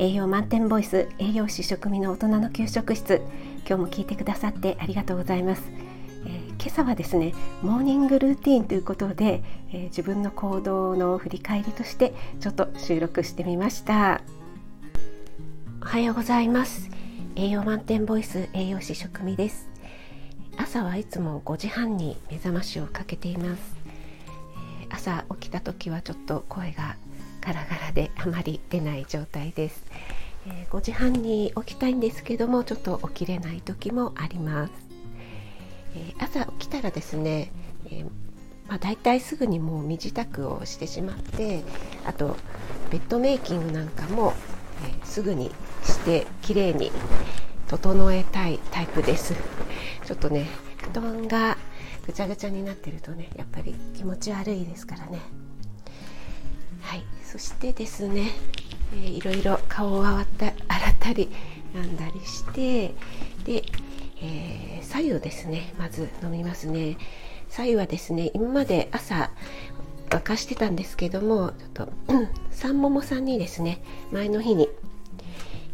栄養満点ボイス栄養士食味の大人の給食室。今日も聞いてくださってありがとうございます、えー、今朝はですねモーニングルーティーンということで、えー、自分の行動の振り返りとしてちょっと収録してみました。おはようございます。栄養満点ボイス栄養士食味です。朝はいつも5時半に目覚ましをかけています。朝起きた時はちょっと声がガラガラであまり出ない状態です、えー、5時半に起きたいんですけどもちょっと起きれない時もあります、えー、朝起きたらですね、えー、まあ、だいたいすぐにもう身支度をしてしまってあとベッドメイキングなんかも、えすぐにして綺麗に整えたいタイプです。ちょっとね布団がぐちゃぐちゃになってるとねやっぱり気持ち悪いですからね。はい。そしてですね、えー、いろいろ顔を洗った洗ったり編んだりしてで、えー、左右ですね。まず飲みますね。左右はですね今まで朝沸かしてたんですけどもちょっと三桃さんにですね前の日に、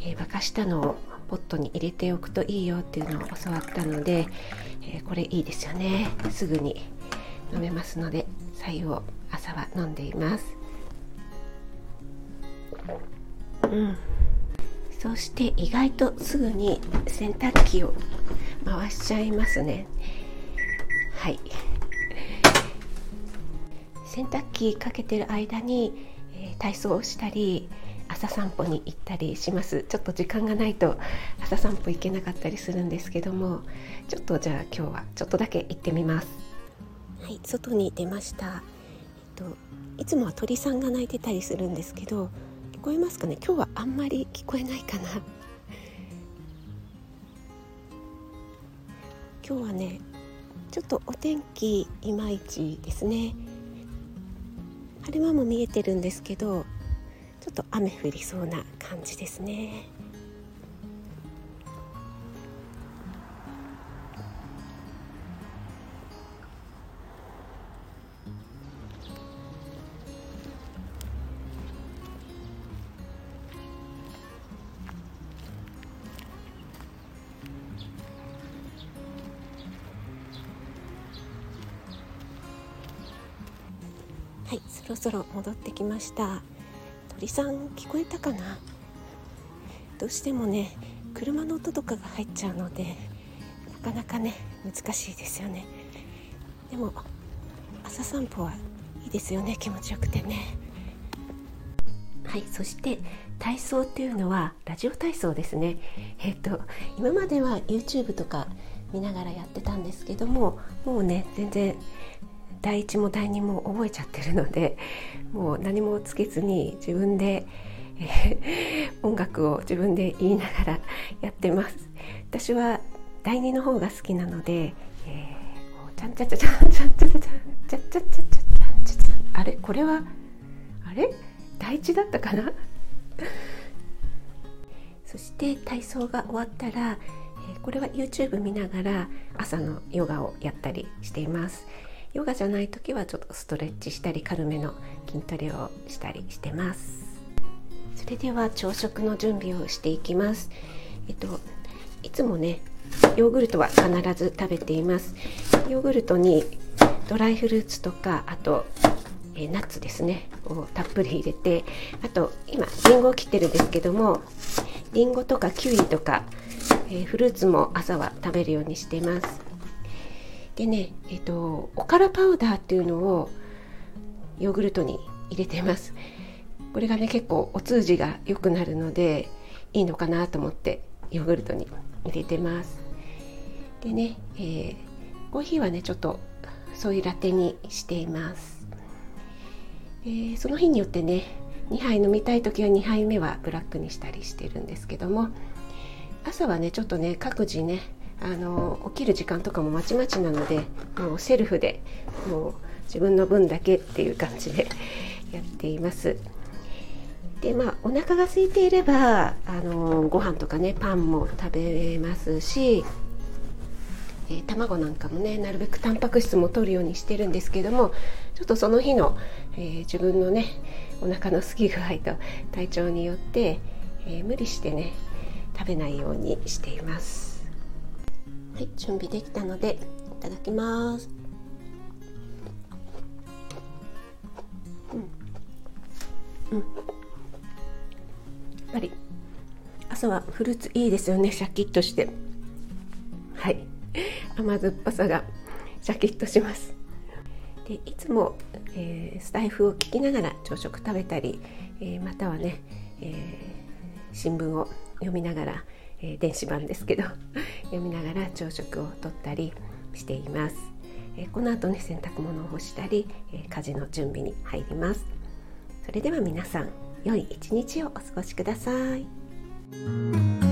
えー、沸かしたのをポットに入れておくといいよっていうのを教わったので、えー、これいいですよね。すぐに飲めますので白湯を朝は飲んでいます。うん。そして意外とすぐに洗濯機を回しちゃいますね。はい。洗濯機かけてる間に、えー、体操をしたり朝散歩に行ったりします。ちょっと時間がないと朝散歩行けなかったりするんですけども。ちょっとじゃあ今日はちょっとだけ行ってみます。はい外に出ました、えっと、いつもは鳥さんが鳴いてたりするんですけどこえますかね？今日はあんまり聞こえないかな。今日はねちょっとお天気いまいちですね。晴れ間も見えてるんですけどちょっと雨降りそうな感じですね。そろそろ戻ってきました。鳥さん聞こえたかな？どうしてもね車の音とかが入っちゃうのでなかなかね難しいですよね。でも朝散歩はいいですよね気持ちよくてね。はいそして体操っていうのはラジオ体操ですね。えっ、と今までは YouTube とか見ながらやってたんですけどももうね全然第一も第二も覚えちゃってるのでもう何もつけずに自分で、えー、音楽を自分で言いながらやってます。私は第二の方が好きなので、えー、ちゃんちゃちゃちゃんちゃんちゃちゃちゃちゃちゃちゃちゃちゃちゃあれこれはあれ第一だったかなそして体操が終わったらこれは YouTube 見ながら朝のヨガをやったりしていますヨガじゃない時はちょっとストレッチしたり軽めの筋トレをしたりしてます。それでは朝食の準備をしていきます。えっといつもねヨーグルトは必ず食べています。ヨーグルトにドライフルーツとかあとえナッツですねをたっぷり入れてあと今りんごを切ってるんですけどもりんごとかキウイとか、えー、フルーツも朝は食べるようにしてます。でねえっ、とおからパウダーっていうのをヨーグルトに入れてます。これがね結構お通じが良くなるのでいいのかなと思ってヨーグルトに入れてます。でね、えー、コーヒーはねちょっとそういうラテにしています、えー、その日によってね2杯飲みたい時は2杯目はブラックにしたりしてるんですけども朝はねちょっとね各自ねあの起きる時間とかもまちまちなのでもうセルフでもう自分の分だけっていう感じで やっています。でまあお腹が空いていればあのご飯とかねパンも食べますし、えー、卵なんかもねなるべくタンパク質も取るようにしてるんですけどもちょっとその日の、えー、自分のねお腹の空き具合と体調によって、えー、無理してね食べないようにしていますはい準備できたのでいただきます。うん、うん、やっぱり朝はフルーツいいですよねシャキッとして。はい。甘酸っぱさがシャキッとします。でいつも、えー、スタイフを聞きながら朝食食べたり、えー、またはね、えー、新聞を読みながら、え電子版ですけど 読みながら朝食をとったりしています、えこの後ね洗濯物を干したり、え家事の準備に入りますそれでは皆さん良い一日をお過ごしください。